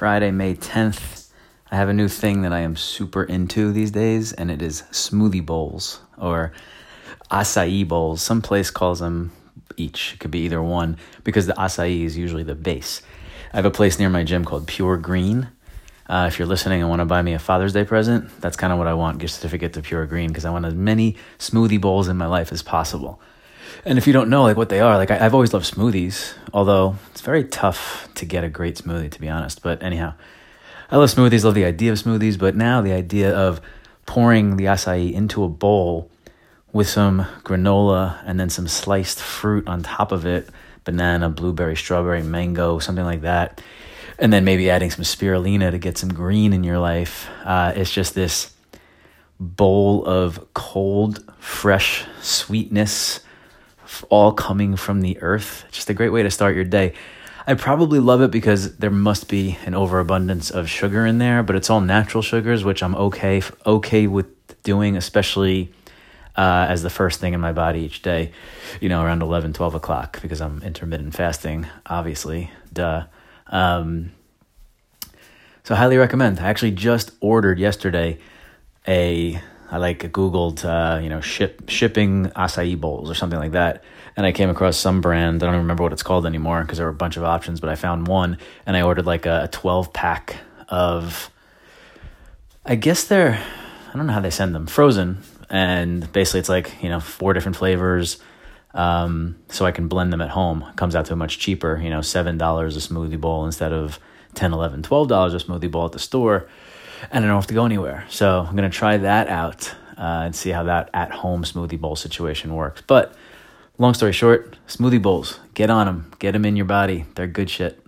Friday, May 10th. I have a new thing that I am super into these days, and it is smoothie bowls or acai bowls. Some place calls them each. It could be either one because the acai is usually the base. I have a place near my gym called Pure Green. Uh, if you're listening and want to buy me a Father's Day present, that's kind of what I want gift certificate to Pure Green because I want as many smoothie bowls in my life as possible. And if you don't know like what they are, like I, have always loved smoothies, although it's very tough to get a great smoothie to be honest. But anyhow, I love smoothies, love the idea of smoothies, but now the idea of pouring the acai into a bowl with some granola and then some sliced fruit on top of it, banana, blueberry, strawberry, mango, something like that. And then maybe adding some spirulina to get some green in your life. Uh, it's just this bowl of cold, fresh sweetness all coming from the earth. Just a great way to start your day. I probably love it because there must be an overabundance of sugar in there, but it's all natural sugars, which I'm okay okay with doing, especially uh, as the first thing in my body each day, you know, around 11, 12 o'clock, because I'm intermittent fasting, obviously, duh. Um, so, highly recommend. I actually just ordered yesterday a I like Googled, uh, you know, ship shipping acai bowls or something like that, and I came across some brand. I don't even remember what it's called anymore because there were a bunch of options, but I found one, and I ordered like a twelve pack of. I guess they're, I don't know how they send them, frozen, and basically it's like you know four different flavors, um, so I can blend them at home. It comes out to a much cheaper, you know, seven dollars a smoothie bowl instead of 10 11 12 dollars a smoothie bowl at the store and I don't have to go anywhere. So I'm going to try that out uh, and see how that at home smoothie bowl situation works. But long story short, smoothie bowls, get on them, get them in your body. They're good shit.